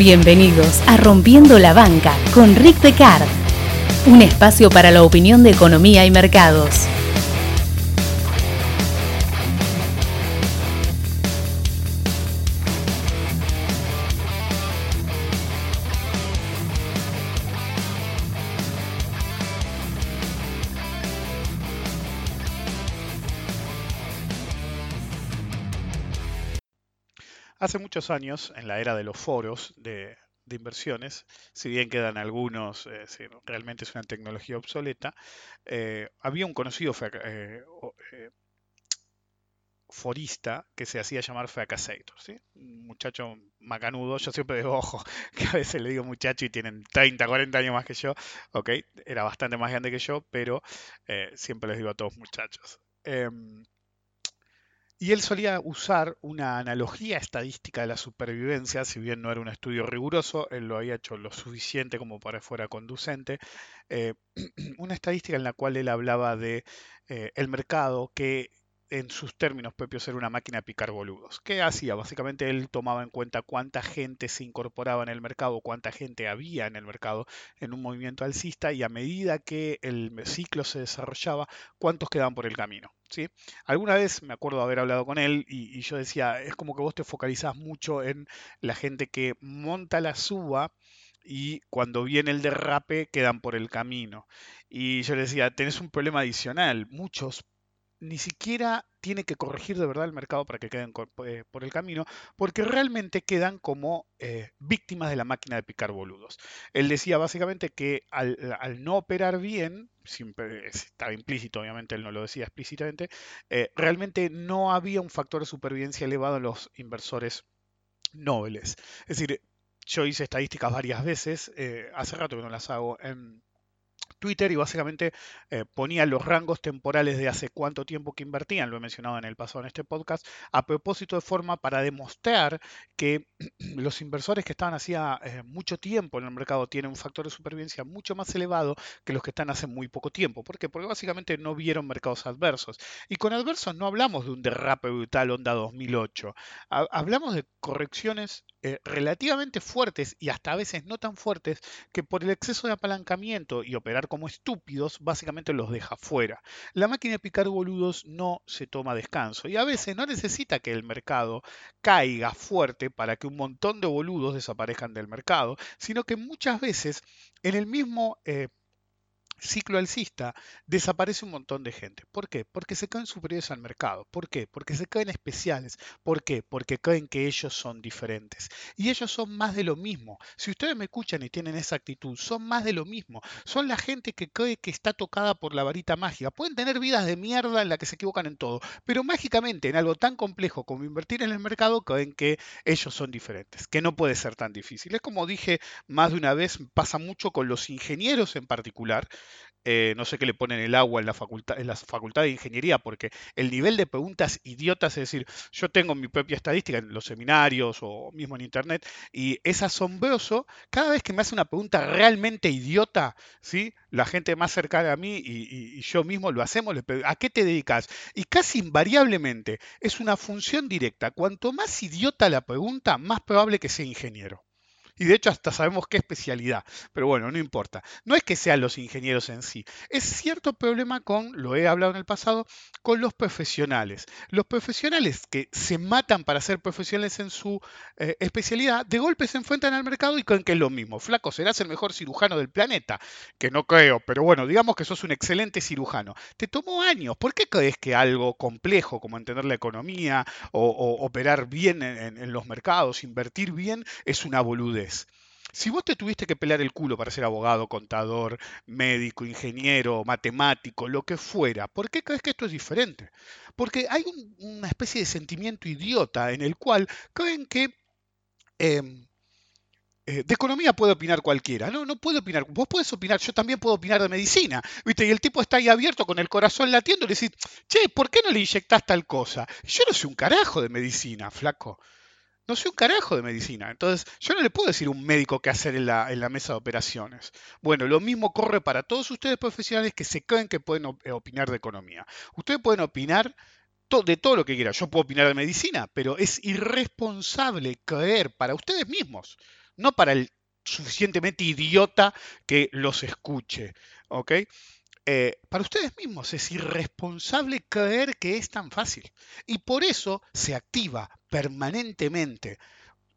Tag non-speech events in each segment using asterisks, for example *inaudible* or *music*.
Bienvenidos a Rompiendo la Banca con Rick Decard, un espacio para la opinión de economía y mercados. Hace muchos años, en la era de los foros de, inversiones, si bien quedan algunos, eh, realmente es una tecnología obsoleta, eh, había un conocido eh, forista que se hacía llamar Feacasator, ¿sí? un muchacho macanudo, yo siempre digo, ojo, *laughs* que a veces le digo muchacho y tienen 30, 40 años más que yo, ok, era bastante más grande que yo, pero siempre les digo a todos muchachos. Em, y él solía usar una analogía estadística de la supervivencia, si bien no era un estudio riguroso, él lo había hecho lo suficiente como para que fuera conducente, eh, *clears throat* una estadística en la cual él hablaba de eh, el mercado que en sus términos propios era una máquina de picar boludos. ¿Qué hacía? Básicamente él tomaba en cuenta cuánta gente se incorporaba en el mercado, cuánta gente había en el mercado en un movimiento alcista y a medida que el ciclo se desarrollaba, cuántos quedaban por el camino. ¿sí? Alguna vez me acuerdo haber hablado con él y, y yo decía, es como que vos te focalizás mucho en la gente que monta la suba y cuando viene el derrape quedan por el camino. Y yo le decía, tenés un problema adicional. Muchos ni siquiera tiene que corregir de verdad el mercado para que queden eh, por el camino, porque realmente quedan como eh, víctimas de la máquina de picar boludos. Él decía básicamente que al, no operar bien, estaba implícito, obviamente él no lo decía explícitamente, eh, realmente no había un factor de supervivencia elevado en los inversores nobles. Es decir, yo hice estadísticas varias veces, hace rato que no las hago en Twitter y básicamente eh, ponía los rangos temporales de hace cuánto tiempo que invertían, lo he mencionado en el pasado en este podcast, a propósito de forma para demostrar que *clears throat* los inversores que estaban hacía eh, mucho tiempo en el mercado tienen un factor de supervivencia mucho más elevado que los que están hace muy poco tiempo. ¿Por qué? Porque básicamente no vieron mercados adversos. Y con adversos no hablamos de un derrape brutal onda 2008, hablamos de correcciones eh, relativamente fuertes y hasta a veces no tan fuertes que por el exceso de apalancamiento y operar como estúpidos básicamente los deja fuera. La máquina de picar boludos no se toma descanso y a veces no necesita que el mercado caiga fuerte para que un montón de boludos desaparezcan del mercado, sino que muchas veces en el mismo eh, ciclo alcista, desaparece un montón de gente. ¿Por qué? Porque se caen superiores al mercado. ¿Por qué? Porque se caen especiales. ¿Por qué? Porque creen que ellos son diferentes. Y ellos son más de lo mismo. Si ustedes me escuchan y tienen esa actitud, son más de lo mismo. Son la gente que cree que está tocada por la varita mágica. Pueden tener vidas de mierda en la que se equivocan en todo, pero mágicamente en algo tan complejo como invertir en el mercado creen que ellos son diferentes, que no puede ser tan difícil. Es como dije más de una vez, pasa mucho con los ingenieros en particular, eh, no sé qué le ponen el agua en la, facultad, en la facultad de ingeniería, porque el nivel de preguntas idiotas, es decir, yo tengo mi propia estadística en los seminarios o mismo en internet, y es asombroso cada vez que me hace una pregunta realmente idiota, ¿sí? la gente más cercana a mí y, yo mismo lo hacemos, le ¿a qué te dedicas? Y casi invariablemente es una función directa. Cuanto más idiota la pregunta, más probable que sea ingeniero y de hecho hasta sabemos qué especialidad, pero bueno, no importa. No es que sean los ingenieros en sí, es cierto problema con, lo he hablado en el pasado, con los profesionales. Los profesionales que se matan para ser profesionales en su eh, especialidad, de golpe se enfrentan al mercado y creen que es lo mismo. Flaco, serás el mejor cirujano del planeta, que no creo, pero bueno, digamos que sos un excelente cirujano. Te tomó años, ¿por qué crees que algo complejo como entender la economía o, operar bien en los mercados, invertir bien, es una boludez? Si vos te tuviste que pelear el culo para ser abogado, contador, médico, ingeniero, matemático, lo que fuera, ¿por qué crees que esto es diferente? Porque hay una especie de sentimiento idiota en el cual creen que em, eh, de economía puede opinar cualquiera. No, no puede opinar. Vos podés opinar, yo también puedo opinar de medicina. ¿Viste? Y el tipo está ahí abierto con el corazón latiendo y le decís, che, ¿por qué no le inyectás tal cosa? Yo no sé un carajo de medicina, flaco no sé un carajo de medicina. Entonces, yo no le puedo decir a un médico qué hacer en la, en la mesa de operaciones. Bueno, lo mismo corre para todos ustedes profesionales que se creen que pueden eh, opinar de economía. Ustedes pueden opinar de todo lo que quieran. Yo puedo opinar de medicina, pero es irresponsable creer para ustedes mismos no para el suficientemente idiota que los escuche. ¿Ok? Eh, para ustedes mismos es irresponsable creer que es tan fácil. Y por eso se activa permanentemente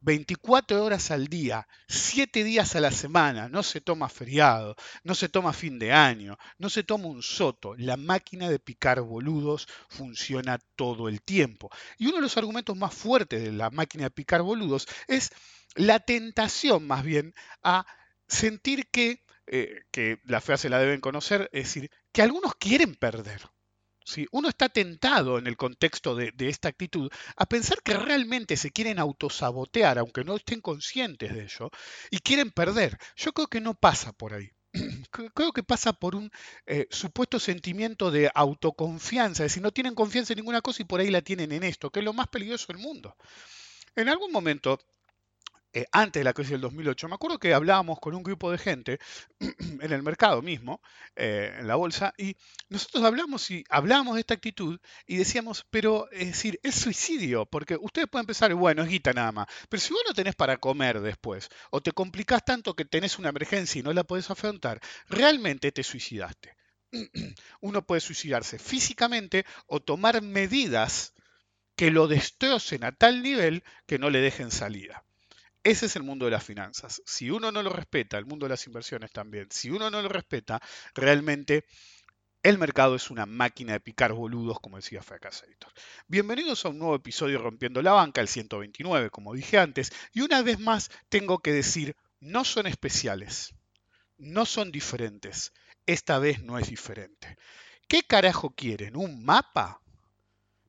24 horas al día, 7 días a la semana, no se toma feriado, no se toma fin de año, no se toma un soto. La máquina de picar boludos funciona todo el tiempo. Y uno de los argumentos más fuertes de la máquina de picar boludos es la tentación más bien a sentir que, eh, que la frase la deben conocer, es decir, que algunos quieren perder. Uno está tentado en el contexto de, esta actitud a pensar que realmente se quieren autosabotear, aunque no estén conscientes de ello, y quieren perder. Yo creo que no pasa por ahí. *clears throat* Creo que pasa por un eh, supuesto sentimiento de autoconfianza, es decir, no tienen confianza en ninguna cosa y por ahí la tienen en esto, que es lo más peligroso del mundo. En algún momento eh, antes de la crisis del 2008, me acuerdo que hablábamos con un grupo de gente *clears throat* en el mercado mismo, eh, en la bolsa, y nosotros hablamos y hablábamos de esta actitud y decíamos, pero es decir, es suicidio, porque ustedes pueden pensar, bueno, es guita nada más, pero si vos no tenés para comer después, o te complicás tanto que tenés una emergencia y no la podés afrontar, realmente te suicidaste. *clears throat* Uno puede suicidarse físicamente o tomar medidas que lo destrocen a tal nivel que no le dejen salida. Ese es el mundo de las finanzas. Si uno no lo respeta, el mundo de las inversiones también, si uno no lo respeta, realmente el mercado es una máquina de picar boludos, como decía Fracasator. Bienvenidos a un nuevo episodio Rompiendo la Banca, el 129, como dije antes, y una vez más tengo que decir, no son especiales, no son diferentes, esta vez no es diferente. ¿Qué carajo quieren? ¿Un mapa?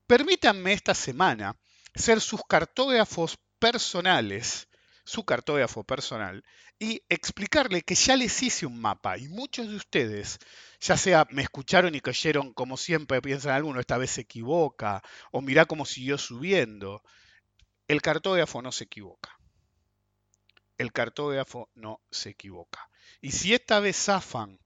Permítanme esta semana ser sus cartógrafos personales su cartógrafo personal y explicarle que ya les hice un mapa y muchos de ustedes, ya sea me escucharon y cayeron como siempre piensan algunos, esta vez se equivoca o mirá cómo siguió subiendo, el cartógrafo no se equivoca. El cartógrafo no se equivoca. Y si esta vez zafan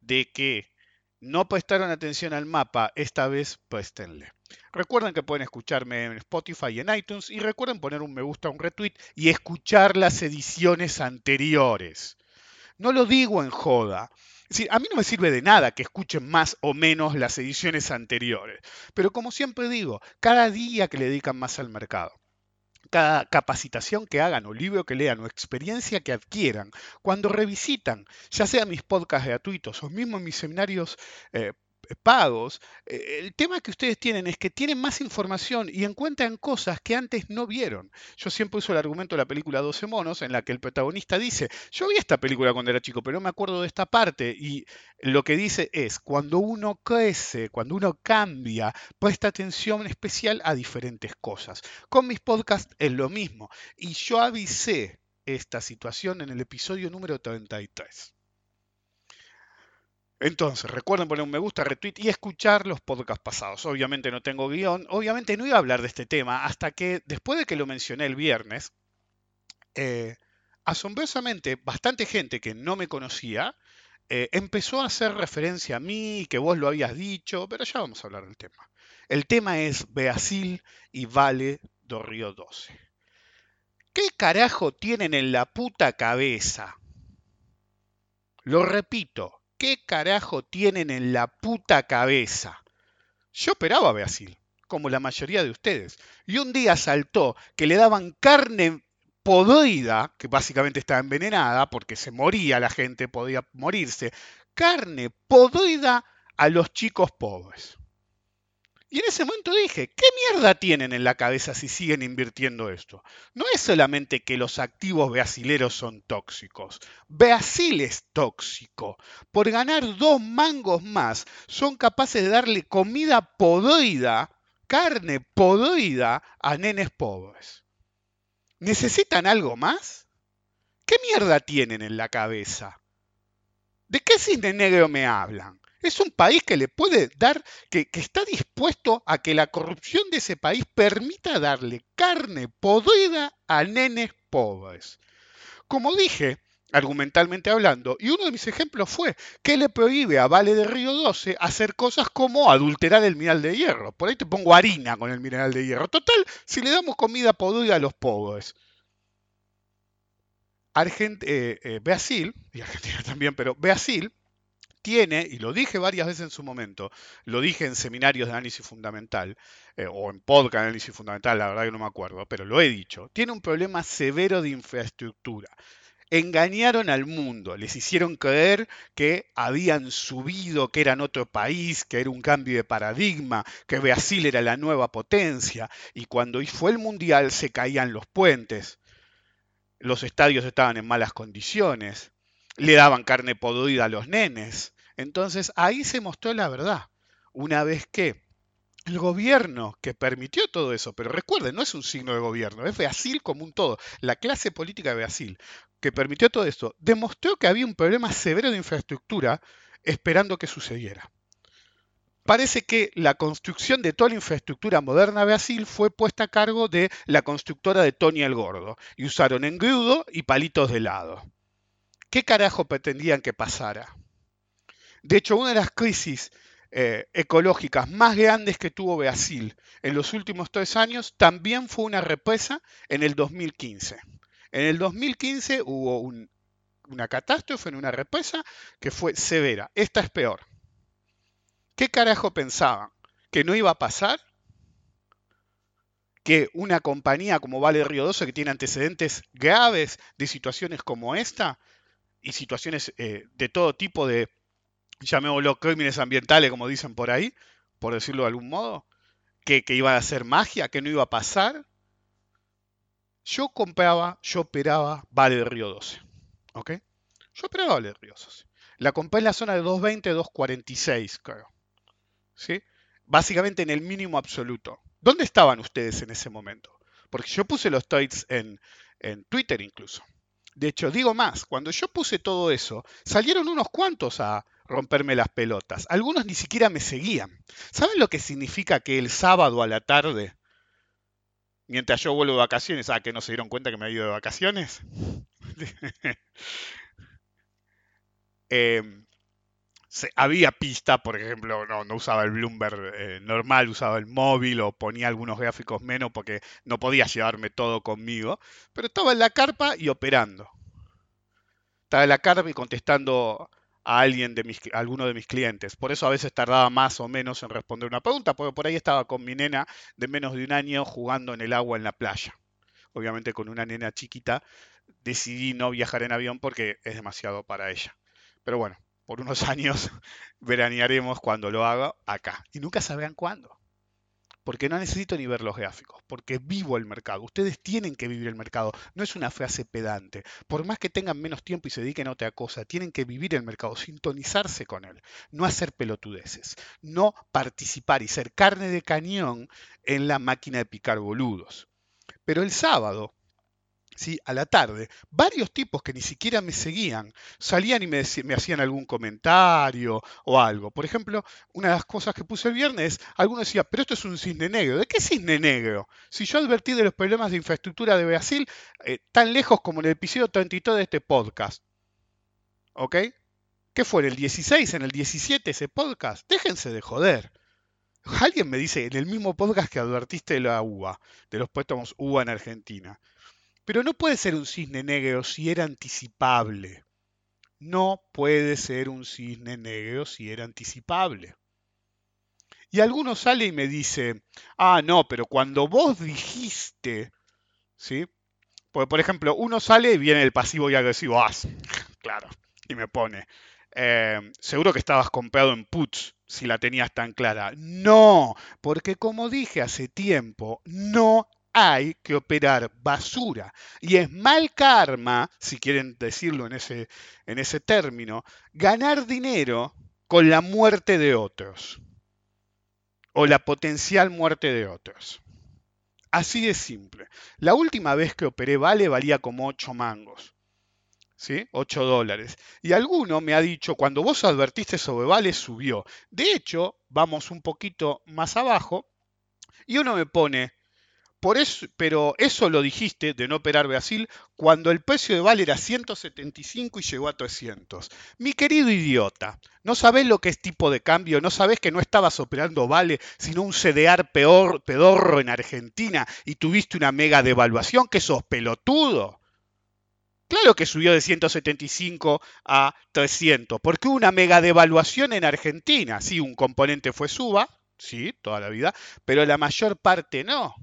de que no prestaron atención al mapa, esta vez prestenle. Recuerden que pueden escucharme en Spotify y en iTunes y recuerden poner un me gusta, un retweet y escuchar las ediciones anteriores. No lo digo en joda. a mí no me sirve de nada que escuchen más o menos las ediciones anteriores, pero como siempre digo, cada día que le dedican más al mercado, cada capacitación que hagan o libro que lean o experiencia que adquieran, cuando revisitan, ya sea mis podcasts gratuitos o mismo mis seminarios eh, pagos, eh, el tema que ustedes tienen es que tienen más información y encuentran cosas que antes no vieron. Yo siempre uso el argumento de la película 12 monos, en la que el protagonista dice, yo vi esta película cuando era chico, pero no me acuerdo de esta parte. Y lo que dice es, cuando uno crece, cuando uno cambia, presta atención especial a diferentes cosas. Con mis podcasts es lo mismo. Y yo avisé esta situación en el episodio número 33. Entonces, recuerden poner un me gusta, retweet y escuchar los podcasts pasados. Obviamente no tengo guion, obviamente no iba a hablar de este tema hasta que después de que lo mencioné el viernes, eh, asombrosamente bastante gente que no me conocía eh, empezó a hacer referencia a mí, que vos lo habías dicho, pero ya vamos a hablar del tema. El tema es Beasil y Vale do Río 12. ¿Qué carajo tienen en la puta cabeza? Lo repito, ¿Qué carajo tienen en la puta cabeza? Yo operaba a Brasil, como la mayoría de ustedes, y un día saltó que le daban carne podrida, que básicamente estaba envenenada, porque se moría la gente, podía morirse, carne podrida a los chicos pobres. Y en ese momento dije, ¿qué mierda tienen en la cabeza si siguen invirtiendo esto? No es solamente que los activos brasileros son tóxicos. Brasil es tóxico. Por ganar dos mangos más, son capaces de darle comida podrida, carne podrida a nenes pobres. ¿Necesitan algo más? ¿Qué mierda tienen en la cabeza? ¿De qué cisne negro me hablan? Es un país que le puede dar, que, está dispuesto a que la corrupción de ese país permita darle carne podrida a nenes pobres. Como dije, argumentalmente hablando, y uno de mis ejemplos fue que le prohíbe a Vale de Río 12 hacer cosas como adulterar el mineral de hierro. Por ahí te pongo harina con el mineral de hierro. Total, si le damos comida podrida a los pobres. eh, eh, Brasil, y Argentina *laughs* también, pero Brasil tiene, y lo dije varias veces en su momento, lo dije en seminarios de análisis fundamental, eh, o en podcast de análisis fundamental, la verdad que no me acuerdo, pero lo he dicho, tiene un problema severo de infraestructura. Engañaron al mundo, les hicieron creer que habían subido, que eran otro país, que era un cambio de paradigma, que Brasil era la nueva potencia, y cuando fue el mundial se caían los puentes, los estadios estaban en malas condiciones, le daban carne podrida a los nenes, entonces ahí se mostró la verdad. Una vez que el gobierno que permitió todo eso, pero recuerden, no es un signo de gobierno, es Brasil como un todo, la clase política de Brasil, que permitió todo esto, demostró que había un problema severo de infraestructura esperando que sucediera. Parece que la construcción de toda la infraestructura moderna de Brasil fue puesta a cargo de la constructora de Tony el Gordo, y usaron engrudo y palitos de lado. ¿Qué carajo pretendían que pasara? De hecho, una de las crisis eh, ecológicas más grandes que tuvo Brasil en los últimos tres años también fue una represa en el 2015. En el 2015 hubo una catástrofe en una represa que fue severa. Esta es peor. ¿Qué carajo pensaban? ¿Que no iba a pasar? ¿Que una compañía como Vale Río 12, que tiene antecedentes graves de situaciones como esta, y situaciones eh, de todo tipo de llamémoslo crímenes ambientales, como dicen por ahí, por decirlo de algún modo, que, iba a hacer magia, que no iba a pasar. Yo compraba, yo operaba Vale de Río 12. ¿Ok? Yo operaba Vale de Río 12. La compré en la zona de 220, 246, creo. ¿Sí? Básicamente en el mínimo absoluto. ¿Dónde estaban ustedes en ese momento? Porque yo puse los tweets en, en Twitter incluso. De hecho, digo más, cuando yo puse todo eso, salieron unos cuantos a, romperme las pelotas. Algunos ni siquiera me seguían. ¿Saben lo que significa que el sábado a la tarde, mientras yo vuelvo de vacaciones, ah, que no se dieron cuenta que me había ido de vacaciones? *laughs* Em, había pista, por ejemplo, no, usaba el Bloomberg eh, normal, usaba el móvil o ponía algunos gráficos menos porque no podía llevarme todo conmigo, pero estaba en la carpa y operando. Estaba en la carpa y contestando a alguien de mis, alguno de mis clientes. Por eso a veces tardaba más o menos en responder una pregunta, porque por ahí estaba con mi nena de menos de un año jugando en el agua en la playa. Obviamente con una nena chiquita decidí no viajar en avión porque es demasiado para ella. Pero bueno, por unos *laughs* años veranearemos cuando lo haga acá. Y nunca sabrán cuándo porque no necesito ni ver los gráficos, porque vivo el mercado. Ustedes tienen que vivir el mercado, no es una frase pedante. Por más que tengan menos tiempo y se dediquen a otra cosa, tienen que vivir el mercado, sintonizarse con él, no hacer pelotudeces, no participar y ser carne de cañón en la máquina de picar boludos. Pero el sábado, ¿sí? a la tarde, varios tipos que ni siquiera me seguían salían y me, hacían algún comentario o algo. Por ejemplo, una de las cosas que puse el viernes, alguno decía, pero esto es un cisne negro. ¿De qué cisne negro? Si yo advertí de los problemas de infraestructura de Brasil eh, tan lejos como en el episodio 32 de este podcast. ¿Ok? ¿Qué fue? ¿En el 16? ¿En el 17 ese podcast? Déjense de joder. Alguien me dice, en el mismo podcast que advertiste de la uva, de los préstamos uva en Argentina. Pero no puede ser un cisne negro si era anticipable. No puede ser un cisne negro si era anticipable. Y alguno sale y me dice, ah, no, pero cuando vos dijiste, ¿sí? Porque, por ejemplo, uno sale y viene el pasivo y agresivo, ah, *laughs* claro, y me pone, eh, seguro que estabas comprado en puts si la tenías tan clara. No, porque como dije hace tiempo, no hay que operar basura. Y es mal karma, si quieren decirlo en ese, en ese término, ganar dinero con la muerte de otros. O la potencial muerte de otros. Así de simple. La última vez que operé Vale valía como 8 mangos. ¿Sí? 8 dólares. Y alguno me ha dicho, cuando vos advertiste sobre Vale, subió. De hecho, vamos un poquito más abajo y uno me pone, eso, pero eso lo dijiste de no operar Brasil cuando el precio de Vale era 175 y llegó a 300. Mi querido idiota, ¿no sabés lo que es tipo de cambio? ¿No sabés que no estabas operando Vale, sino un CDR peor, pedorro en Argentina y tuviste una mega devaluación? ¿Que sos pelotudo? Claro que subió de 175 a 300, porque hubo una mega devaluación en Argentina. Sí, un componente fue suba, sí, toda la vida, pero la mayor parte no.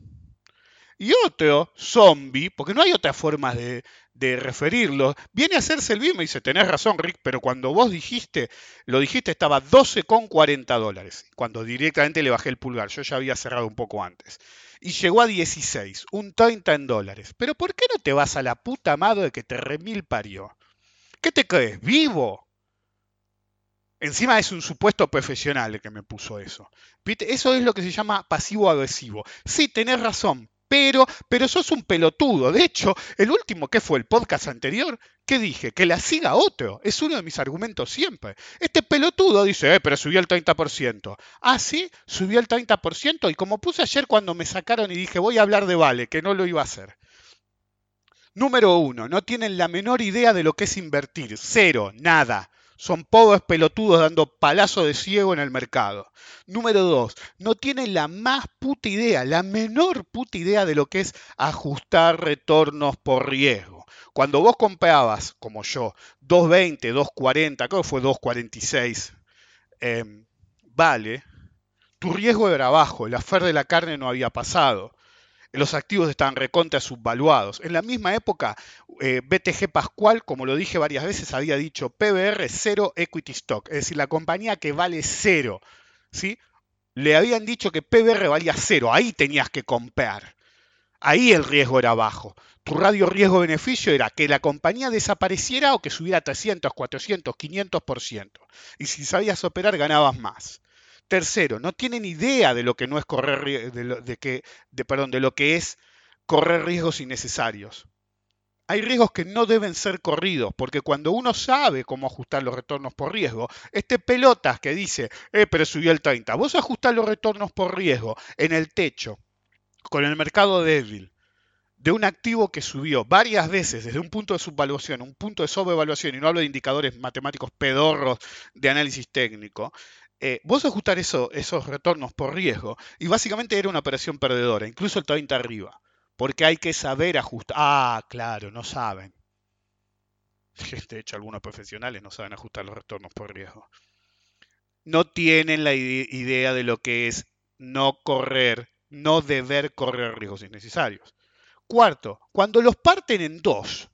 Y otro, zombie, porque no hay otra forma de, referirlo, viene a hacerse el mismo y dice, tenés razón, Rick, pero cuando vos dijiste, lo dijiste, estaba 12,40 dólares. Cuando directamente le bajé el pulgar, yo ya había cerrado un poco antes. Y llegó a 16, un 30 en dólares. Pero ¿por qué no te vas a la puta madre de que te remil parió? ¿Qué te crees? ¿Vivo? Encima es un supuesto profesional el que me puso eso. Eso es lo que se llama pasivo agresivo. Sí, tenés razón, pero, pero sos un pelotudo. De hecho, el último que fue el podcast anterior, ¿qué dije? Que la siga otro. Es uno de mis argumentos siempre. Este pelotudo dice, eh, pero subió el 30%. Ah, sí, subió el 30%. Y como puse ayer cuando me sacaron y dije, voy a hablar de Vale, que no lo iba a hacer. Número uno, no tienen la menor idea de lo que es invertir. Cero, nada. Son pobres pelotudos dando palazo de ciego en el mercado. Número dos, no tienen la más puta idea, la menor puta idea de lo que es ajustar retornos por riesgo. Cuando vos comprabas, como yo, 2.20, 2.40, creo que fue 2.46, em, vale, tu riesgo era bajo, el afer de la carne no había pasado los activos estaban recontra subvaluados. En la misma época, eh, BTG Pascual, como lo dije varias veces, había dicho PBR cero equity stock, es decir, la compañía que vale cero. ¿sí? Le habían dicho que PBR valía cero, ahí tenías que comprar. Ahí el riesgo era bajo. Tu radio riesgo-beneficio era que la compañía desapareciera o que subiera 300, 400, 500%. Y si sabías operar, ganabas más. Tercero, no tienen idea de lo que no es correr de, que, perdón, de lo que es correr riesgos innecesarios. Hay riesgos que no deben ser corridos, porque cuando uno sabe cómo ajustar los retornos por riesgo, este pelotas que dice, eh, pero subió el 30, vos ajustás los retornos por riesgo en el techo, con el mercado débil, de un activo que subió varias veces desde un punto de subvaluación, un punto de sobrevaluación, y no hablo de indicadores matemáticos pedorros de análisis técnico, eh, vos ajustar eso, esos retornos por riesgo y básicamente era una operación perdedora, incluso el 30 arriba, porque hay que saber ajustar. Ah, claro, no saben. *laughs* De hecho, algunos profesionales no saben ajustar los retornos por riesgo. No tienen la idea de lo que es no correr, no deber correr riesgos innecesarios. Cuarto, cuando los parten en dos,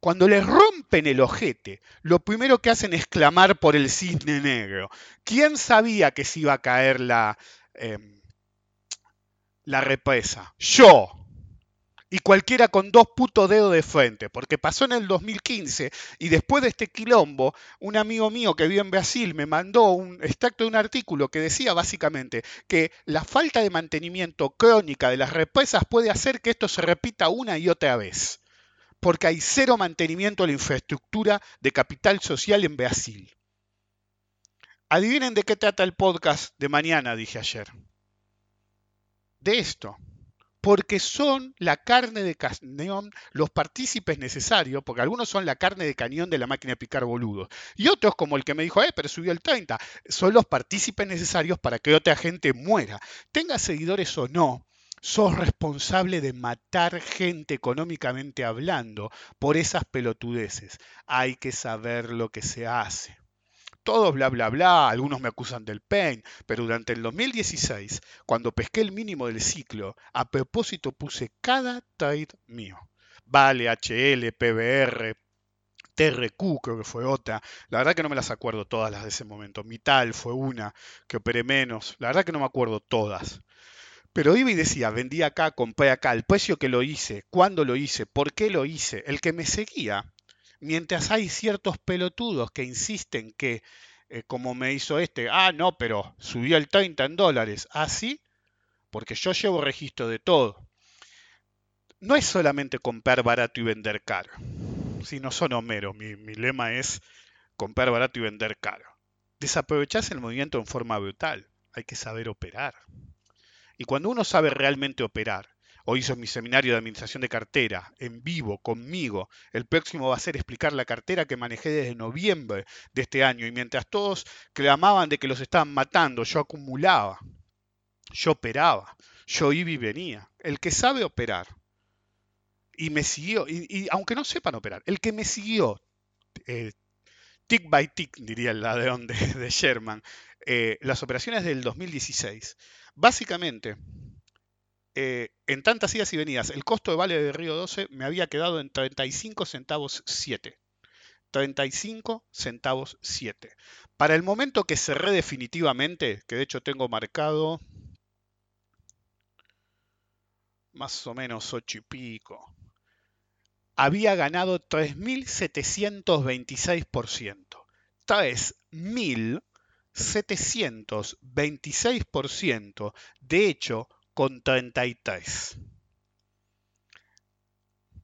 cuando les rompen el ojete, lo primero que hacen es clamar por el cisne negro. ¿Quién sabía que se iba a caer la, em, la represa? Yo. Y cualquiera con dos putos dedos de frente, porque pasó en el 2015 y después de este quilombo, un amigo mío que vive en Brasil me mandó un extracto de un artículo que decía básicamente que la falta de mantenimiento crónica de las represas puede hacer que esto se repita una y otra vez porque hay cero mantenimiento de la infraestructura de capital social en Brasil. Adivinen de qué trata el podcast de mañana, dije ayer. De esto. Porque son la carne de cañón, los partícipes necesarios, porque algunos son la carne de cañón de la máquina de picar boludos. Y otros, como el que me dijo, eh, pero subió el 30, son los partícipes necesarios para que otra gente muera. Tenga seguidores o no, sos responsable de matar gente económicamente hablando por esas pelotudeces. Hay que saber lo que se hace. Todo bla bla bla, algunos me acusan del pain, pero durante el 2016, cuando pesqué el mínimo del ciclo, a propósito puse cada trade mío. Vale, HL, PBR, TRQ creo que fue otra. La verdad que no me las acuerdo todas las de ese momento. Mital fue una que operé menos. La verdad que no me acuerdo todas. Pero iba y decía, vendí acá, compré acá, el precio que lo hice, cuándo lo hice, por qué lo hice, el que me seguía. Mientras hay ciertos pelotudos que insisten que, eh, como me hizo este, ah, no, pero subió el 30 en dólares. ¿Ah, sí? Porque yo llevo registro de todo. No es solamente comprar barato y vender caro. Si no son Homero, mi, mi lema es comprar barato y vender caro. Desaprovechás el movimiento en forma brutal. Hay que saber operar. Y cuando uno sabe realmente operar, hoy hizo mi seminario de administración de cartera en vivo conmigo, el próximo va a ser explicar la cartera que manejé desde noviembre de este año y mientras todos clamaban de que los estaban matando, yo acumulaba, yo operaba, yo iba y venía. El que sabe operar y me siguió, y, aunque no sepan operar, el que me siguió, eh, tick by tick, diría el ladrón de, *laughs* de Sherman, eh, las operaciones del 2016, básicamente, eh, en tantas idas y venidas, el costo de Vale de Río 12 me había quedado en 35 centavos 7. 35 centavos 7. Para el momento que cerré definitivamente, que de hecho tengo marcado más o menos 8 y pico, había ganado 3.726%. 3.726%. De hecho, con 33.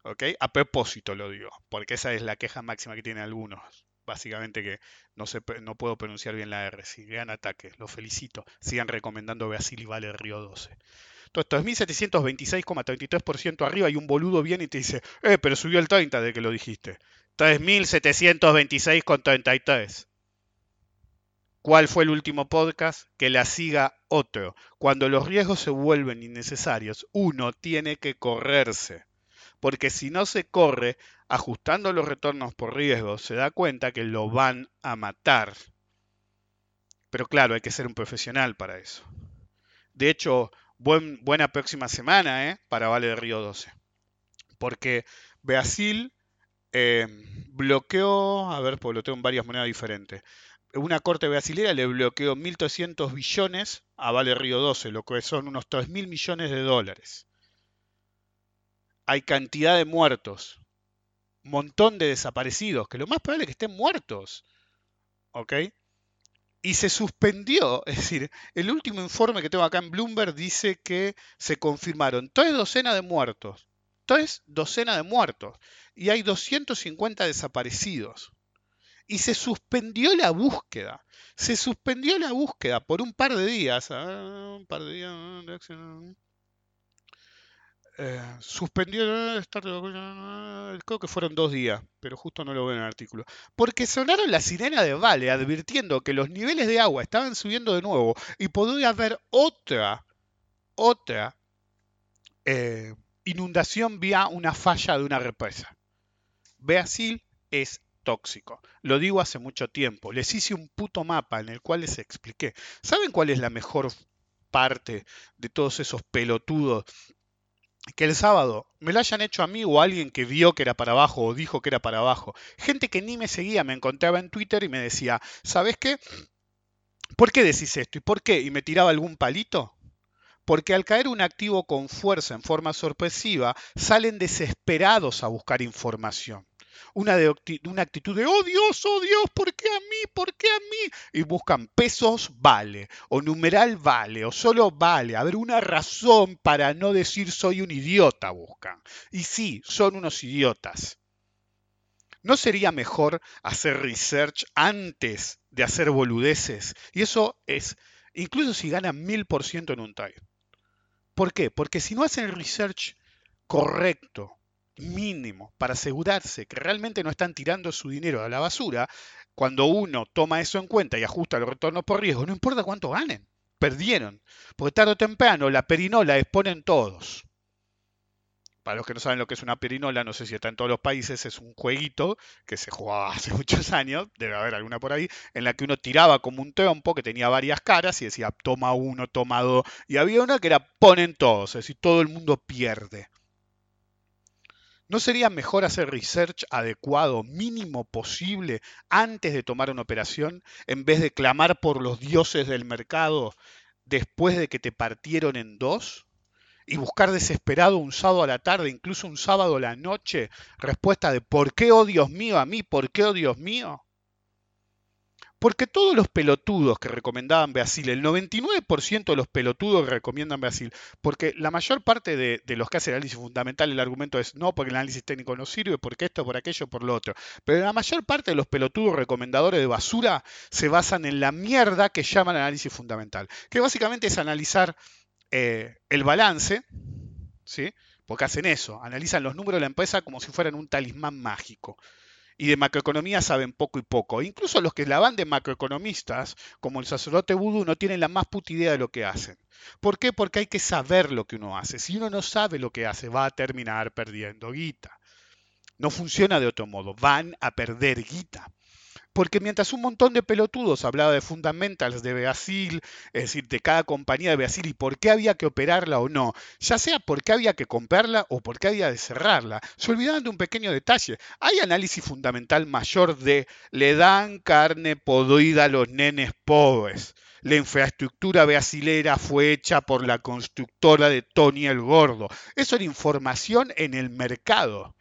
¿Ok? A propósito lo digo, porque esa es la queja máxima que tienen algunos. Básicamente que no, se, no puedo pronunciar bien la R. Si gran ataque, los felicito. Sigan recomendando Brasil y Vale Río 12. Entonces, 2.726,33% arriba y un boludo viene y te dice, eh, pero subió el 30 de que lo dijiste. 3.726,33. ¿Cuál fue el último podcast? Que la siga otro. Cuando los riesgos se vuelven innecesarios, uno tiene que correrse. Porque si no se corre, ajustando los retornos por riesgo, se da cuenta que lo van a matar. Pero claro, hay que ser un profesional para eso. De hecho, buena próxima semana ¿eh? para Vale de Río 12. Porque Brasil eh, bloqueó, a ver, porque lo tengo en varias monedas diferentes. Una corte brasilera le bloqueó 1.300 billones a Vale Río 12, lo que son unos 3.000 millones de dólares. Hay cantidad de muertos, montón de desaparecidos, que lo más probable es que estén muertos. ¿Ok? y se suspendió. *laughs* Es decir, el último informe que tengo acá en Bloomberg dice que se confirmaron tres docenas de muertos. Tres docenas de muertos. Y hay 250 desaparecidos. Y se suspendió la búsqueda. Se suspendió la búsqueda por un par de días. Ah, un par de días. Eh, suspendió creo que fueron dos días, pero justo no lo veo en el artículo. Porque sonaron la sirena de Vale advirtiendo que los niveles de agua estaban subiendo de nuevo y podría haber otra, otra eh, inundación vía una falla de una represa. Brasil es tóxico. Lo digo hace mucho tiempo. Les hice un puto mapa en el cual les expliqué. ¿Saben cuál es la mejor parte de todos esos pelotudos que el sábado me lo hayan hecho a mí o a alguien que vio que era para abajo o dijo que era para abajo. Gente que ni me seguía, me encontraba en Twitter y me decía, ¿sabes qué? ¿Por qué decís esto? ¿Y por qué? ¿Y me tiraba algún palito? Porque al caer un activo con fuerza en forma sorpresiva, salen desesperados a buscar información una, de, una actitud de, oh Dios, oh Dios, ¿por qué a mí? ¿Por qué a mí? Y buscan pesos vale, o numeral vale, o solo vale. A ver, una razón para no decir soy un idiota buscan. Y sí, son unos idiotas. ¿No sería mejor hacer research antes de hacer boludeces? Y eso es, incluso si ganan mil por ciento en un time. ¿Por qué? Porque si no hacen el research correcto, mínimo para asegurarse que realmente no están tirando su dinero a la basura, cuando uno toma eso en cuenta y ajusta los retornos por riesgo, no importa cuánto ganen, perdieron. Porque tarde o temprano la perinola exponen todos. Para los que no saben lo que es una perinola, no sé si está en todos los países, es un jueguito que se jugaba *laughs* hace muchos años, debe haber alguna por ahí, en la que uno tiraba como un trompo que tenía varias caras y decía toma uno, toma dos, y había una que era ponen todos, es decir, todo el mundo pierde. ¿No sería mejor hacer research adecuado, mínimo posible, antes de tomar una operación, en vez de clamar por los dioses del mercado después de que te partieron en dos? Y buscar desesperado un sábado a la tarde, incluso un sábado a la noche, respuesta de ¿por qué, oh Dios mío, a mí? ¿Por qué, oh Dios mío? Porque todos los pelotudos que recomendaban Brasil, el 99% de los pelotudos que recomiendan Brasil, porque la mayor parte de, los que hacen análisis fundamental, el argumento es no, porque el análisis técnico no sirve, porque esto, por aquello, por lo otro. Pero la mayor parte de los pelotudos recomendadores de basura se basan en la mierda que llaman análisis fundamental, que básicamente es analizar eh, el balance, ¿sí? porque hacen eso, analizan los números de la empresa como si fueran un talismán mágico y de macroeconomía saben poco y poco. Incluso los que la van de macroeconomistas, como el sacerdote vudú, no tienen la más puta idea de lo que hacen. ¿Por qué? Porque hay que saber lo que uno hace. Si uno no sabe lo que hace, va a terminar perdiendo guita. No funciona de otro modo, van a perder guita. Porque mientras un montón de pelotudos hablaba de fundamentals de Brasil, es decir, de cada compañía de Brasil y por qué había que operarla o no, ya sea por qué había que comprarla o por qué había de cerrarla, se olvidaban de un pequeño detalle. Hay análisis fundamental mayor de le dan carne podrida a los nenes pobres. La infraestructura brasilera fue hecha por la constructora de Tony el Gordo. Eso era información en el mercado.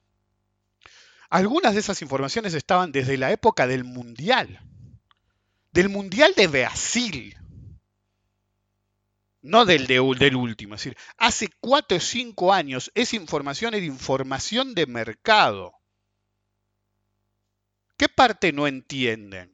Algunas de esas informaciones estaban desde la época del Mundial, del Mundial de Brasil, no del, del último. Es decir, hace cuatro o cinco años esa información era información de mercado. ¿Qué parte no entienden?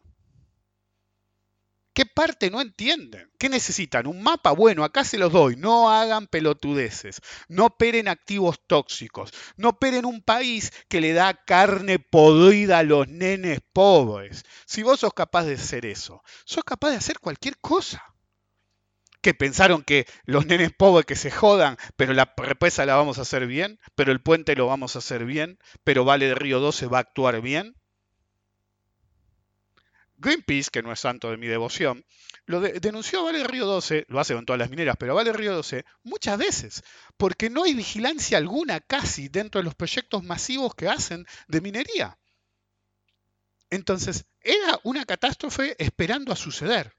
¿Qué parte no entienden? ¿Qué necesitan? ¿Un mapa? Bueno, acá se los doy. No hagan pelotudeces. No operen activos tóxicos. No operen un país que le da carne podrida a los nenes pobres. Si vos sos capaz de hacer eso, sos capaz de hacer cualquier cosa. Que pensaron que los nenes pobres que se jodan, pero la represa la vamos a hacer bien, pero el puente lo vamos a hacer bien, pero Vale de Río 12 va a actuar bien. Greenpeace, que no es santo de mi devoción, lo denunció a Vale Río 12, lo hace con todas las mineras, pero a Vale Río 12 muchas veces, porque no hay vigilancia alguna casi dentro de los proyectos masivos que hacen de minería. Entonces, era una catástrofe esperando a suceder.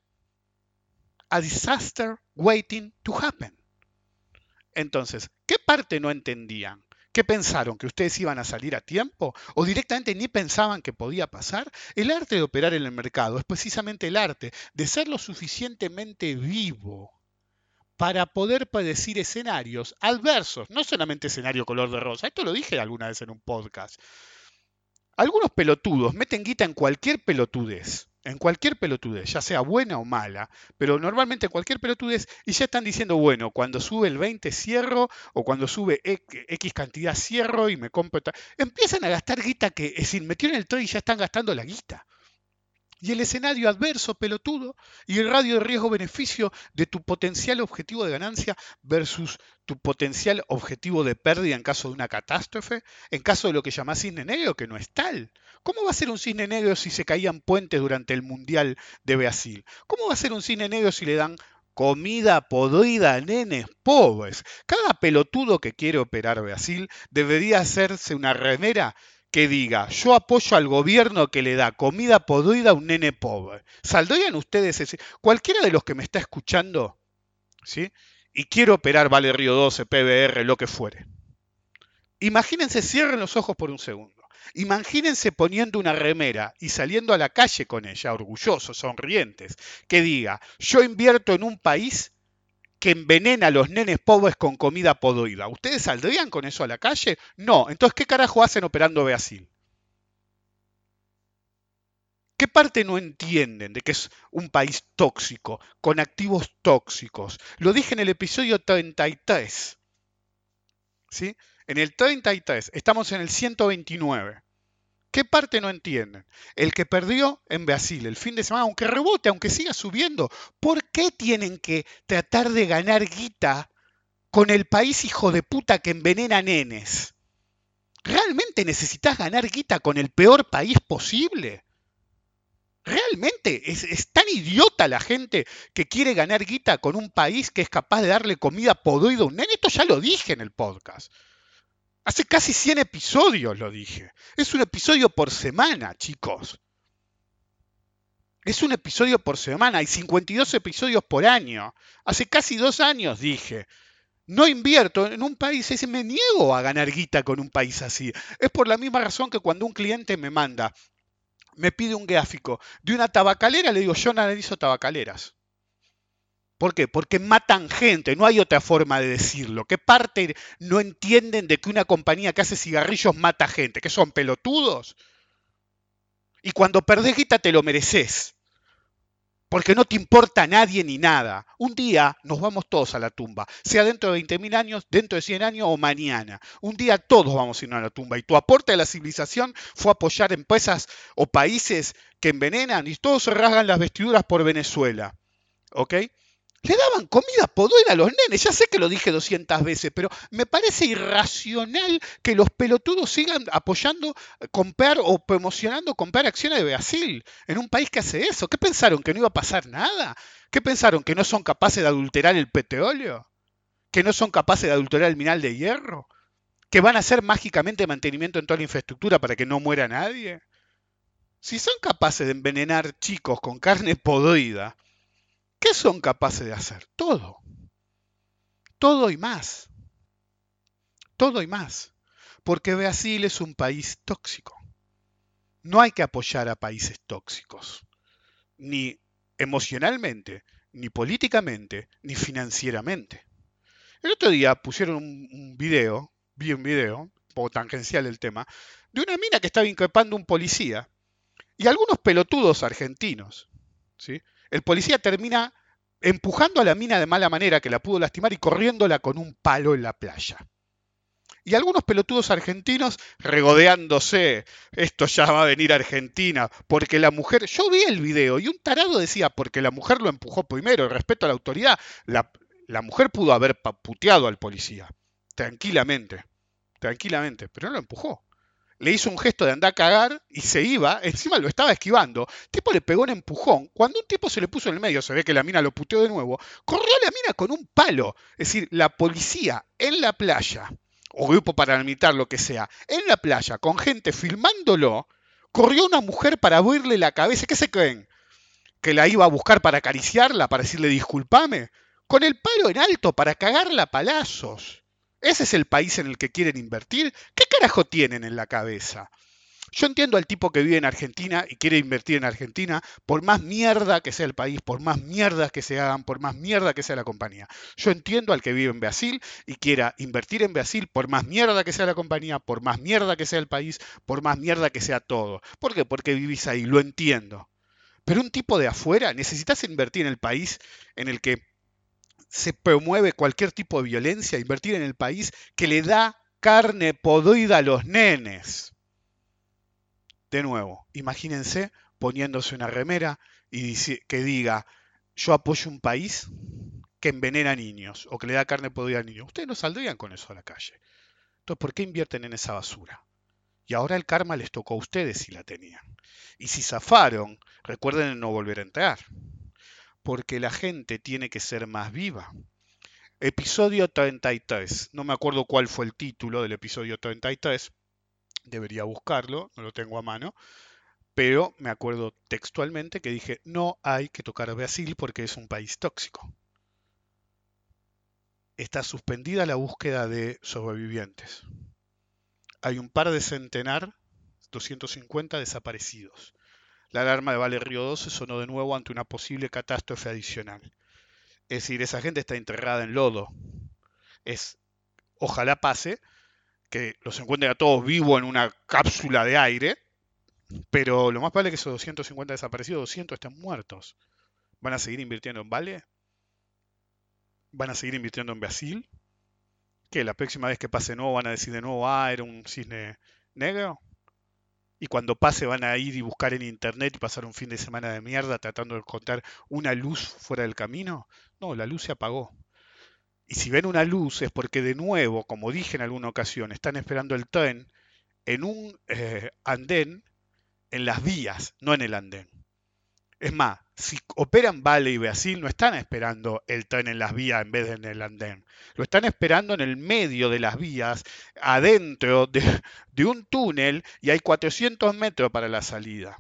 A disaster waiting to happen. Entonces, ¿qué parte no entendían? ¿Qué pensaron? ¿Que ustedes iban a salir a tiempo? ¿O directamente ni pensaban que podía pasar? El arte de operar en el mercado es precisamente el arte de ser lo suficientemente vivo para poder predecir escenarios adversos, no solamente escenario color de rosa. Esto lo dije alguna vez en un podcast. Algunos pelotudos meten guita en cualquier pelotudez en cualquier pelotudez, ya sea buena o mala, pero normalmente cualquier pelotudez, y ya están diciendo, bueno, cuando sube el 20 cierro, o cuando sube X cantidad cierro y me compro... Empiezan a gastar guita que, es decir, metieron el trade y ya están gastando la guita y el escenario adverso, pelotudo, y el radio de riesgo-beneficio de tu potencial objetivo de ganancia versus tu potencial objetivo de pérdida en caso de una catástrofe, en caso de lo que llamás cisne negro, que no es tal. ¿Cómo va a ser un cisne negro si se caían puentes durante el Mundial de Brasil? ¿Cómo va a ser un cisne negro si le dan comida podrida a nenes pobres? Cada pelotudo que quiere operar Brasil debería hacerse una remera que diga, yo apoyo al gobierno que le da comida podrida a un nene pobre. ¿Saldrían ustedes ese? Cualquiera de los que me está escuchando, ¿sí? Y quiero operar Vale Río 12, PBR, lo que fuere. Imagínense, cierren los ojos por un segundo. Imagínense poniendo una remera y saliendo a la calle con ella, orgullosos, sonrientes, que diga, yo invierto en un país que envenena a los nenes pobres con comida podrida. ¿Ustedes saldrían con eso a la calle? No. Entonces, ¿qué carajo hacen operando Brasil? ¿Qué parte no entienden de que es un país tóxico, con activos tóxicos? Lo dije en el episodio 33. ¿Sí? En el 33, estamos en el 129. ¿Qué parte no entienden? El que perdió en Brasil el fin de semana, aunque rebote, aunque siga subiendo, ¿por qué tienen que tratar de ganar guita con el país hijo de puta que envenena nenes? ¿Realmente necesitas ganar guita con el peor país posible? ¿Realmente es, tan idiota la gente que quiere ganar guita con un país que es capaz de darle comida podrida a un nene? Esto ya lo dije en el podcast. Hace casi 100 episodios lo dije. Es un episodio por semana, chicos. Es un episodio por semana. Hay 52 episodios por año. Hace casi dos años dije. No invierto en un país, ese me niego a ganar guita con un país así. Es por la misma razón que cuando un cliente me manda, me pide un gráfico de una tabacalera, le digo, yo analizo tabacaleras. ¿Por qué? Porque matan gente, no hay otra forma de decirlo. ¿Qué parte no entienden de que una compañía que hace cigarrillos mata gente? ¿Que son pelotudos? Y cuando perdés guita te lo mereces. porque no te importa nadie ni nada. Un día nos vamos todos a la tumba, sea dentro de 20.000 años, dentro de 100 años o mañana. Un día todos vamos a ir a la tumba y tu aporte a la civilización fue apoyar empresas o países que envenenan y todos se rasgan las vestiduras por Venezuela. ¿Ok? Le daban comida podrida a los nenes, ya sé que lo dije 200 veces, pero me parece irracional que los pelotudos sigan apoyando eh, comprar o promocionando comprar acciones de Brasil en un país que hace eso. ¿Qué pensaron? ¿Que no iba a pasar nada? ¿Qué pensaron? ¿Que no son capaces de adulterar el petróleo? ¿Que no son capaces de adulterar el mineral de hierro? ¿Que van a hacer mágicamente mantenimiento en toda la infraestructura para que no muera nadie? Si son capaces de envenenar chicos con carne podrida, ¿Qué son capaces de hacer? Todo. Todo y más. Todo y más. Porque Brasil es un país tóxico. No hay que apoyar a países tóxicos. Ni emocionalmente, ni políticamente, ni financieramente. El otro día pusieron un, video, vi un video, un poco tangencial el tema, de una mina que estaba increpando un policía y algunos pelotudos argentinos. ¿sí? El policía termina empujando a la mina de mala manera que la pudo lastimar y corriéndola con un palo en la playa. Y algunos pelotudos argentinos regodeándose, esto ya va a venir a Argentina, porque la mujer, yo vi el video y un tarado decía, porque la mujer lo empujó primero, respeto a la autoridad, la, mujer pudo haber puteado al policía, tranquilamente, tranquilamente, pero no lo empujó le hizo un gesto de andar a cagar y se iba, encima lo estaba esquivando. El tipo le pegó un empujón. Cuando un tipo se le puso en el medio, se ve que la mina lo puteó de nuevo, corrió a la mina con un palo. Es decir, la policía en la playa, o grupo paramilitar, lo que sea, en la playa, con gente filmándolo, corrió una mujer para abrirle la cabeza. ¿Qué se creen? ¿Que la iba a buscar para acariciarla, para decirle disculpame? Con el palo en alto para cagarla a palazos. ¿Ese es el país en el que quieren invertir? ¿Qué carajo tienen en la cabeza? Yo entiendo al tipo que vive en Argentina y quiere invertir en Argentina, por más mierda que sea el país, por más mierdas que se hagan, por más mierda que sea la compañía. Yo entiendo al que vive en Brasil y quiera invertir en Brasil, por más mierda que sea la compañía, por más mierda que sea el país, por más mierda que sea todo. ¿Por qué? Porque vivís ahí, lo entiendo. Pero un tipo de afuera, necesitas invertir en el país en el que se promueve cualquier tipo de violencia, invertir en el país que le da carne podrida a los nenes. De nuevo, imagínense poniéndose una remera y que diga, yo apoyo un país que envenena niños o que le da carne podrida a niños. Ustedes no saldrían con eso a la calle. Entonces, ¿por qué invierten en esa basura? Y ahora el karma les tocó a ustedes si la tenían. Y si zafaron, recuerden no volver a entrar porque la gente tiene que ser más viva. Episodio 33. No me acuerdo cuál fue el título del episodio 33. Debería buscarlo, no lo tengo a mano. Pero me acuerdo textualmente que dije, no hay que tocar a Brasil porque es un país tóxico. Está suspendida la búsqueda de sobrevivientes. Hay un par de centenar, 250 desaparecidos. La alarma de Vale Río 12 sonó de nuevo ante una posible catástrofe adicional. Es decir, esa gente está enterrada en lodo. Es, ojalá pase, que los encuentren a todos vivos en una cápsula de aire, pero lo más probable es que esos 250 desaparecidos, 200 estén muertos. ¿Van a seguir invirtiendo en Vale? ¿Van a seguir invirtiendo en Brasil? ¿Que la próxima vez que pase nuevo van a decir de nuevo, ah, era un cisne negro? Y cuando pase van a ir y buscar en internet y pasar un fin de semana de mierda tratando de encontrar una luz fuera del camino. No, la luz se apagó. Y si ven una luz es porque de nuevo, como dije en alguna ocasión, están esperando el tren en un eh, andén en las vías, no en el andén. Es más, si operan Vale y Brasil, no están esperando el tren en las vías en vez de en el andén. Lo están esperando en el medio de las vías, adentro de, de un túnel, y hay 400 metros para la salida.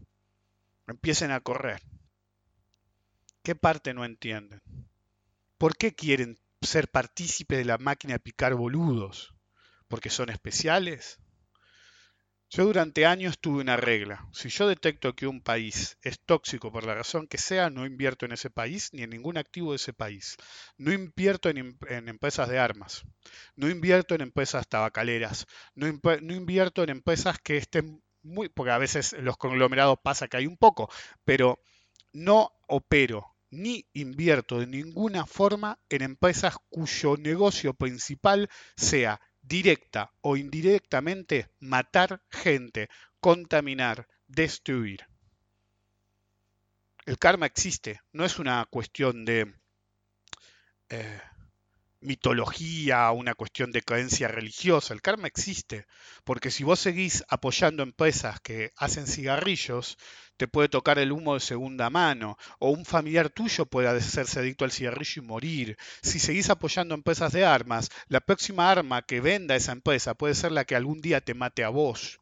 Empiecen a correr. ¿Qué parte no entienden? ¿Por qué quieren ser partícipes de la máquina de picar boludos? ¿Porque son especiales? Yo durante años tuve una regla. Si yo detecto que un país es tóxico por la razón que sea, no invierto en ese país ni en ningún activo de ese país. No invierto en, empresas de armas. No invierto en empresas tabacaleras. No, invierto en empresas que estén muy... Porque a veces los conglomerados pasa que hay un poco, pero no opero ni invierto de ninguna forma en empresas cuyo negocio principal sea directa o indirectamente matar gente, contaminar, destruir. El karma existe, no es una cuestión de eh, mitología, una cuestión de creencia religiosa. El karma existe, porque si vos seguís apoyando empresas que hacen cigarrillos, te puede tocar el humo de segunda mano, o un familiar tuyo puede hacerse adicto al cigarrillo y morir. Si seguís apoyando empresas de armas, la próxima arma que venda esa empresa puede ser la que algún día te mate a vos.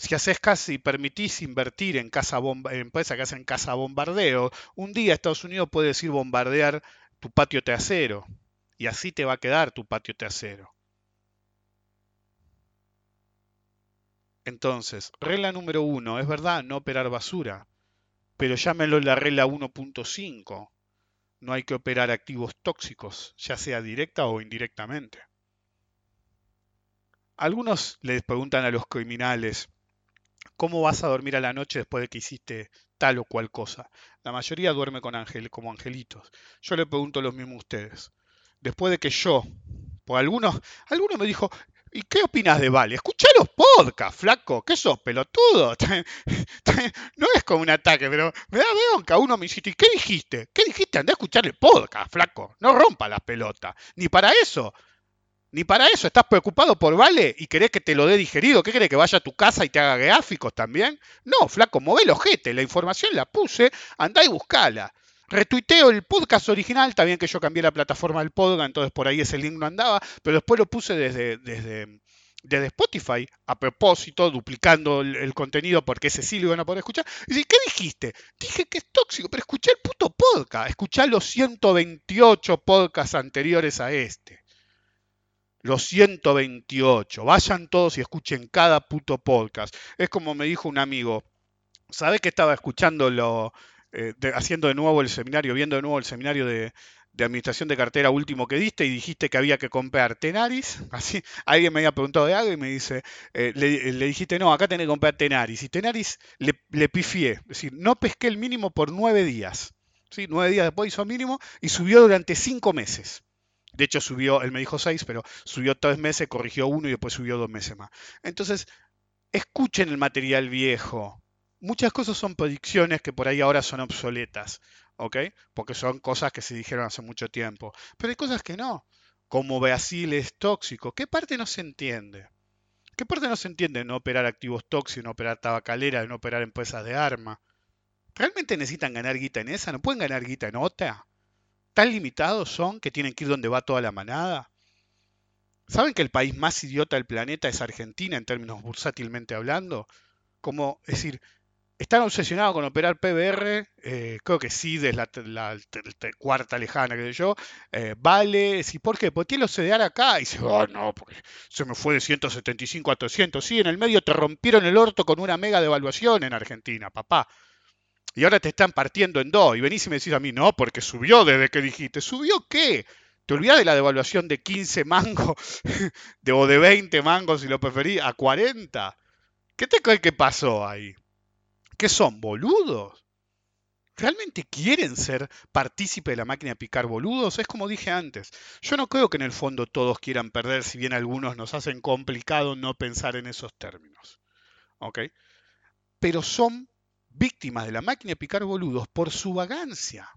Si haces casi permitís invertir en, casa bomba, empresas que hacen casa bombardeo, un día Estados Unidos puede decir bombardear tu patio trasero. Y así te va a quedar tu patio trasero. Entonces, regla número uno, es verdad, no operar basura, pero llámelo la regla 1.5. No hay que operar activos tóxicos, ya sea directa o indirectamente. Algunos les preguntan a los criminales, ¿cómo vas a dormir a la noche después de que hiciste tal o cual cosa? La mayoría duerme con ángel, como angelitos. Yo le pregunto lo mismo a ustedes después de que yo, por algunos, algunos me dijo, ¿y qué opinas de Vale? Escuchá los podcasts, flaco, ¿qué sos, pelotudo? *laughs* No es como un ataque, pero me da bronca. Uno me dice, ¿y qué dijiste? ¿Qué dijiste? Andá a escuchar el podcast, flaco. No rompa las pelotas. Ni para eso. Ni para eso. ¿Estás preocupado por Vale y querés que te lo dé digerido? ¿Qué querés que vaya a tu casa y te haga gráficos también? No, flaco, move el ojete. La información la puse, andá y buscala. Retuiteo el podcast original, también que yo cambié la plataforma del podcast, entonces por ahí ese link no andaba, pero después lo puse desde, desde, desde Spotify, a propósito, duplicando el, contenido porque ese sí lo iban a poder escuchar. Y ¿qué dijiste? Dije que es tóxico, pero escuché el puto podcast, escuché los 128 podcasts anteriores a este. Los 128. Vayan todos y escuchen cada puto podcast. Es como me dijo un amigo, ¿sabes que estaba escuchando lo, eh, haciendo de nuevo el seminario, viendo de nuevo el seminario de, administración de cartera último que diste y dijiste que había que comprar Tenaris. *laughs* Así, alguien me había preguntado de algo y me dice, eh, le, dijiste, no, acá tenés que comprar Tenaris. Y Tenaris le, le pifié, es decir, no pesqué el mínimo por nueve días. ¿sí? Nueve días después hizo mínimo y subió durante cinco meses. De hecho, subió, él me dijo seis, pero subió tres meses, corrigió uno y después subió dos meses más. Entonces, escuchen el material viejo, muchas cosas son predicciones que por ahí ahora son obsoletas, ¿ok? Porque son cosas que se dijeron hace mucho tiempo. Pero hay cosas que no. Como Brasil es tóxico. ¿Qué parte no se entiende? ¿Qué parte no se entiende no operar activos tóxicos, no operar tabacalera, no operar empresas de arma? ¿Realmente necesitan ganar guita en esa? ¿No pueden ganar guita en otra? ¿Tan limitados son que tienen que ir donde va toda la manada? ¿Saben que el país más idiota del planeta es Argentina en términos bursátilmente hablando? Como, es decir, están obsesionados con operar PBR, eh, creo que sí, desde la, cuarta lejana que yo, eh, vale, sí, ¿por qué? Porque tiene los CDR acá y dice, oh no, porque se me fue de 175 a 300, sí, en el medio te rompieron el orto con una mega devaluación en Argentina, papá. Y ahora te están partiendo en dos y venís y me decís a mí, no, porque subió desde que dijiste, ¿subió qué? ¿Te olvidás de la devaluación de 15 mangos *laughs* de, o de 20 mangos si lo preferís a 40? ¿Qué te crees que pasó ahí? ¿Qué son? ¿Boludos? ¿Realmente quieren ser partícipe de la máquina de picar boludos? Es como dije antes, yo no creo que en el fondo todos quieran perder, si bien algunos nos hacen complicado no pensar en esos términos. ¿Ok? Pero son víctimas de la máquina de picar boludos por su vagancia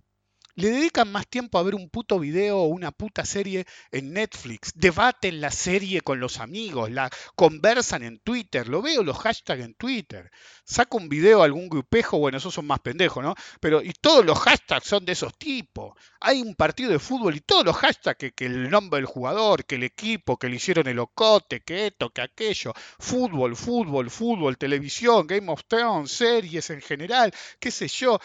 le dedican más tiempo a ver un puto video o una puta serie en Netflix, debaten la serie con los amigos, la conversan en Twitter, lo veo los hashtags en Twitter, saco un video a algún grupejo, bueno, esos son más pendejos, ¿no? Pero y todos los hashtags son de esos tipos. Hay un partido de fútbol y todos los hashtags, que, el nombre del jugador, que el equipo, que le hicieron el ocote, que esto, que aquello, fútbol, fútbol, fútbol, televisión, Game of Thrones, series en general, qué sé yo.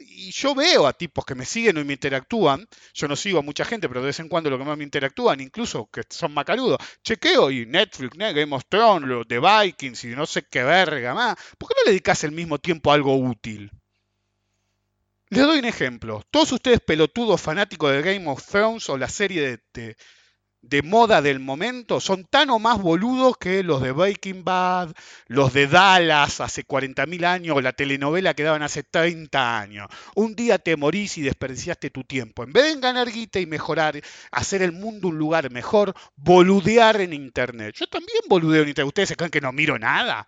y yo veo a tipos que me siguen y me interactúan, yo no sigo a mucha gente, pero de vez en cuando lo que más me interactúan, incluso que son macarudos, chequeo y Netflix, Game of Thrones, The Vikings y no sé qué verga más, ¿por qué no le dedicas el mismo tiempo a algo útil? Les doy un ejemplo. Todos ustedes pelotudos fanáticos de Game of Thrones o la serie de, de moda del momento son tan o más boludos que los de Breaking Bad, los de Dallas hace 40.000 años o la telenovela que daban hace 30 años. Un día te morís y desperdiciaste tu tiempo. En vez de ganar guita y mejorar, hacer el mundo un lugar mejor, boludear en Internet. Yo también boludeo en Internet. ¿Ustedes se creen que no miro nada?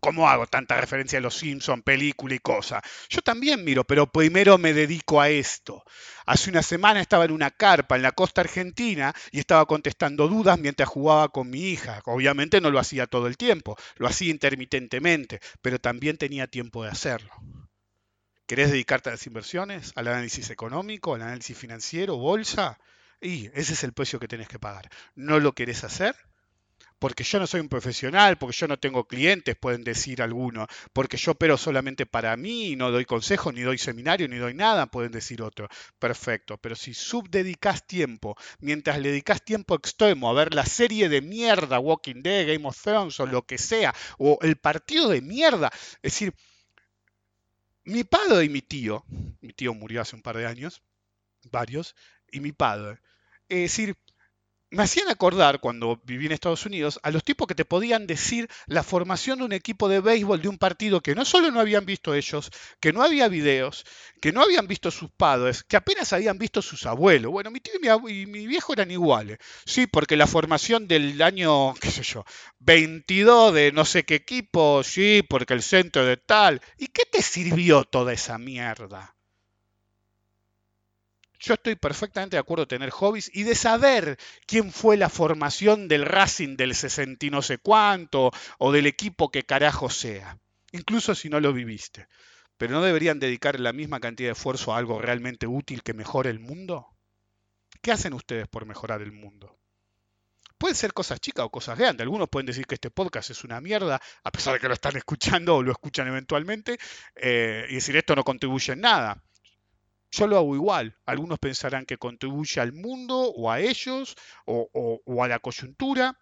¿Cómo hago tanta referencia a los Simpsons, película y cosas? Yo también miro, pero primero me dedico a esto. Hace una semana estaba en una carpa en la costa argentina y estaba contestando dudas mientras jugaba con mi hija. Obviamente no lo hacía todo el tiempo, lo hacía intermitentemente, pero también tenía tiempo de hacerlo. ¿Querés dedicarte a las inversiones, al análisis económico, al análisis financiero, bolsa? Y ese es el precio que tenés que pagar. ¿No lo querés hacer? Porque yo no soy un profesional, porque yo no tengo clientes, pueden decir algunos, porque yo opero solamente para mí no doy consejos, ni doy seminario, ni doy nada, pueden decir otros. Perfecto, pero si subdedicas tiempo, mientras le dedicas tiempo extremo a ver la serie de mierda, Walking Dead, Game of Thrones o lo que sea, o el partido de mierda, es decir, mi padre y mi tío, mi tío murió hace un par de años, varios, y mi padre, es decir, me hacían acordar cuando viví en Estados Unidos a los tipos que te podían decir la formación de un equipo de béisbol de un partido que no solo no habían visto ellos, que no había videos, que no habían visto sus padres, que apenas habían visto sus abuelos. Bueno, mi tío y mi, viejo eran iguales. Sí, porque la formación del año, qué sé yo, 22 de no sé qué equipo, sí, porque el centro de tal. ¿Y qué te sirvió toda esa mierda? Yo estoy perfectamente de acuerdo tener hobbies y de saber quién fue la formación del Racing del 60 y no sé cuánto o del equipo que carajo sea, incluso si no lo viviste. Pero no deberían dedicar la misma cantidad de esfuerzo a algo realmente útil que mejore el mundo. ¿Qué hacen ustedes por mejorar el mundo? Pueden ser cosas chicas o cosas grandes. Algunos pueden decir que este podcast es una mierda, a pesar de que lo están escuchando o lo escuchan eventualmente, eh, y decir esto no contribuye en nada. Yo lo hago igual. Algunos pensarán que contribuye al mundo o a ellos o, a la coyuntura,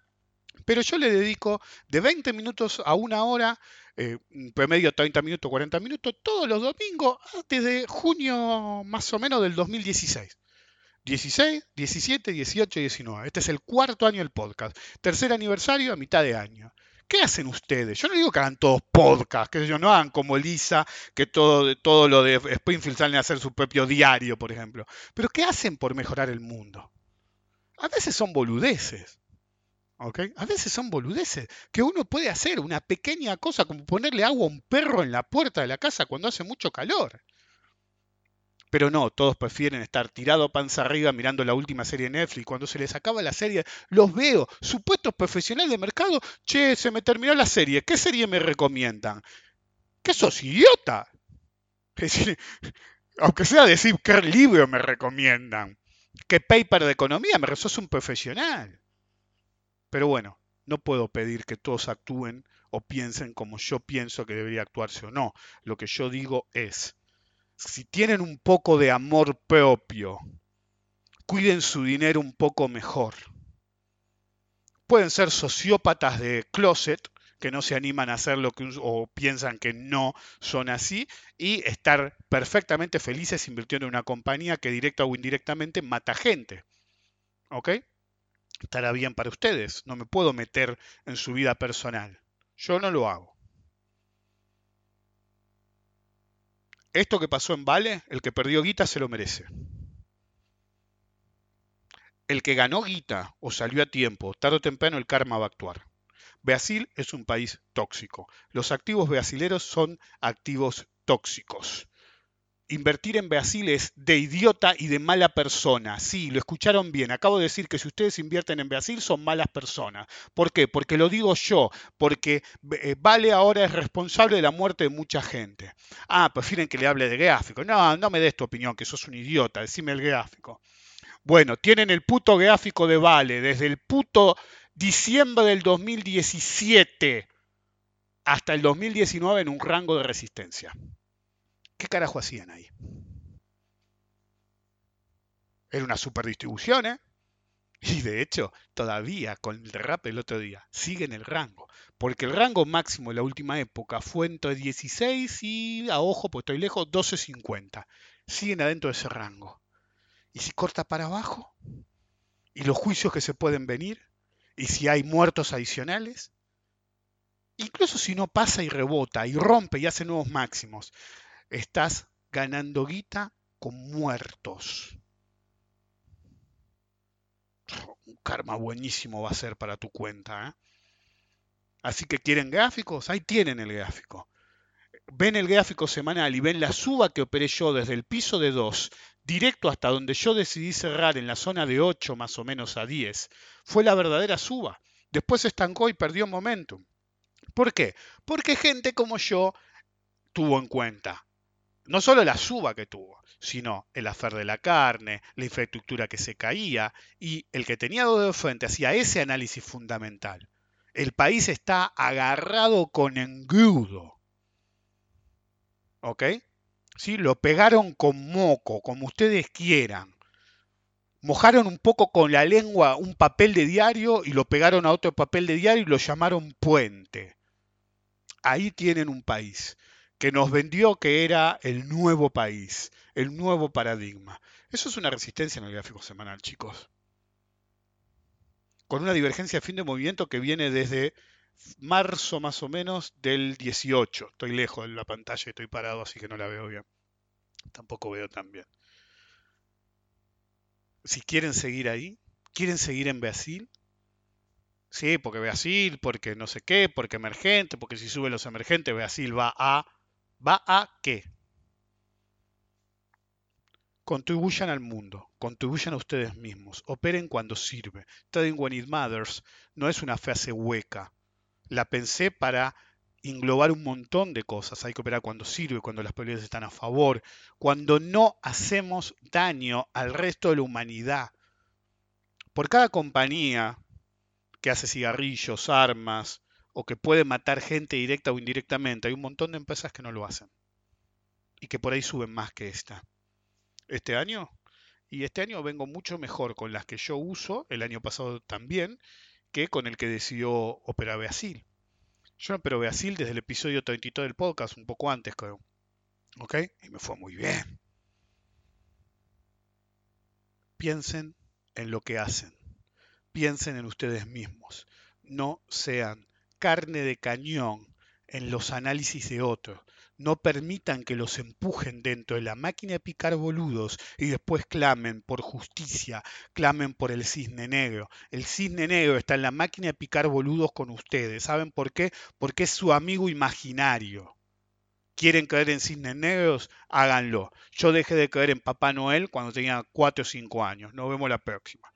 pero yo le dedico de 20 minutos a una hora, eh, promedio 30 minutos, 40 minutos, todos los domingos desde junio más o menos del 2016. 16, 17, 18 y 19. Este es el cuarto año del podcast. Tercer aniversario a mitad de año. ¿Qué hacen ustedes? Yo no digo que hagan todos podcasts, que ellos no hagan como Lisa, que todo, todo lo de Springfield salen a hacer su propio diario, por ejemplo. Pero ¿qué hacen por mejorar el mundo? A veces son boludeces. ¿ok? A veces son boludeces que uno puede hacer, una pequeña cosa como ponerle agua a un perro en la puerta de la casa cuando hace mucho calor. Pero no, todos prefieren estar tirado panza arriba mirando la última serie de Netflix. Cuando se les acaba la serie, los veo, supuestos profesionales de mercado. Che, se me terminó la serie. ¿Qué serie me recomiendan? ¿Qué sos idiota? *laughs* Es decir, aunque sea decir qué libro me recomiendan. ¿Qué paper de economía? Me sos un profesional. Pero bueno, no puedo pedir que todos actúen o piensen como yo pienso que debería actuarse o no. Lo que yo digo es, si tienen un poco de amor propio, cuiden su dinero un poco mejor. Pueden ser sociópatas de closet que no se animan a hacer lo que o piensan que no son así y estar perfectamente felices invirtiendo en una compañía que directa o indirectamente mata gente. ¿Ok? Estará bien para ustedes. No me puedo meter en su vida personal. Yo no lo hago. Esto que pasó en Vale, el que perdió guita se lo merece. El que ganó guita o salió a tiempo, tarde o temprano el karma va a actuar. Brasil es un país tóxico. Los activos brasileros son activos tóxicos. Invertir en Brasil es de idiota y de mala persona. Sí, lo escucharon bien. Acabo de decir que si ustedes invierten en Brasil son malas personas. ¿Por qué? Porque lo digo yo. Porque eh, Vale ahora es responsable de la muerte de mucha gente. Ah, prefieren que le hable de gráfico. No, no me des tu opinión, que sos un idiota. Decime el gráfico. Bueno, tienen el puto gráfico de Vale desde el puto diciembre del 2017 hasta el 2019 en un rango de resistencia. ¿Qué carajo hacían ahí? Era una superdistribución, ¿eh? Y de hecho, todavía con el rap el otro día, sigue en el rango. Porque el rango máximo en la última época fue entre 16 y, a ojo, pues estoy lejos, 12.50. Siguen adentro de ese rango. ¿Y si corta para abajo? y los juicios que se pueden venir, y si hay muertos adicionales, incluso si no pasa y rebota y rompe y hace nuevos máximos, estás ganando guita con muertos. Un karma buenísimo va a ser para tu cuenta. ¿eh? Así que quieren gráficos, ahí tienen el gráfico. Ven el gráfico semanal y ven la suba que operé yo desde el piso de 2 directo hasta donde yo decidí cerrar en la zona de 8 más o menos a 10. Fue la verdadera suba. Después se estancó y perdió momentum. ¿Por qué? Porque gente como yo tuvo en cuenta no solo la suba que tuvo, sino el afer de la carne, la infraestructura que se caía y el que tenía dos de frente hacía ese análisis fundamental. El país está agarrado con engrudo. ¿Ok? ¿Sí? Lo pegaron con moco, como ustedes quieran. Mojaron un poco con la lengua un papel de diario y lo pegaron a otro papel de diario y lo llamaron puente. Ahí tienen un país que nos vendió que era el nuevo país, el nuevo paradigma. Eso es una resistencia en el gráfico semanal, chicos. Con una divergencia de fin de movimiento que viene desde marzo más o menos del 18. Estoy lejos de la pantalla, estoy parado, así que no la veo bien. Tampoco veo tan bien. Si quieren seguir ahí, quieren seguir en Brasil, sí, porque Brasil, porque no sé qué, porque emergente, porque si suben los emergentes, Brasil va a... ¿Va a qué? Contribuyan al mundo, contribuyan a ustedes mismos, operen cuando sirve. Trading when it matters no es una frase hueca, la pensé para englobar un montón de cosas. Hay que operar cuando sirve, cuando las probabilidades están a favor, cuando no hacemos daño al resto de la humanidad. Por cada compañía que hace cigarrillos, armas o que puede matar gente directa o indirectamente, hay un montón de empresas que no lo hacen y que por ahí suben más que esta. Este año, y este año vengo mucho mejor con las que yo uso, el año pasado también, que con el que decidió operar Brasil. Yo opero Brasil desde el episodio 32 del podcast, un poco antes creo. ¿Ok? Y me fue muy bien. Piensen en lo que hacen. Piensen en ustedes mismos. No sean carne de cañón en los análisis de otros. No permitan que los empujen dentro de la máquina de picar boludos y después clamen por justicia, clamen por el cisne negro. El cisne negro está en la máquina de picar boludos con ustedes. ¿Saben por qué? Porque es su amigo imaginario. ¿Quieren creer en cisnes negros? Háganlo. Yo dejé de creer en Papá Noel cuando tenía 4 o 5 años. Nos vemos la próxima.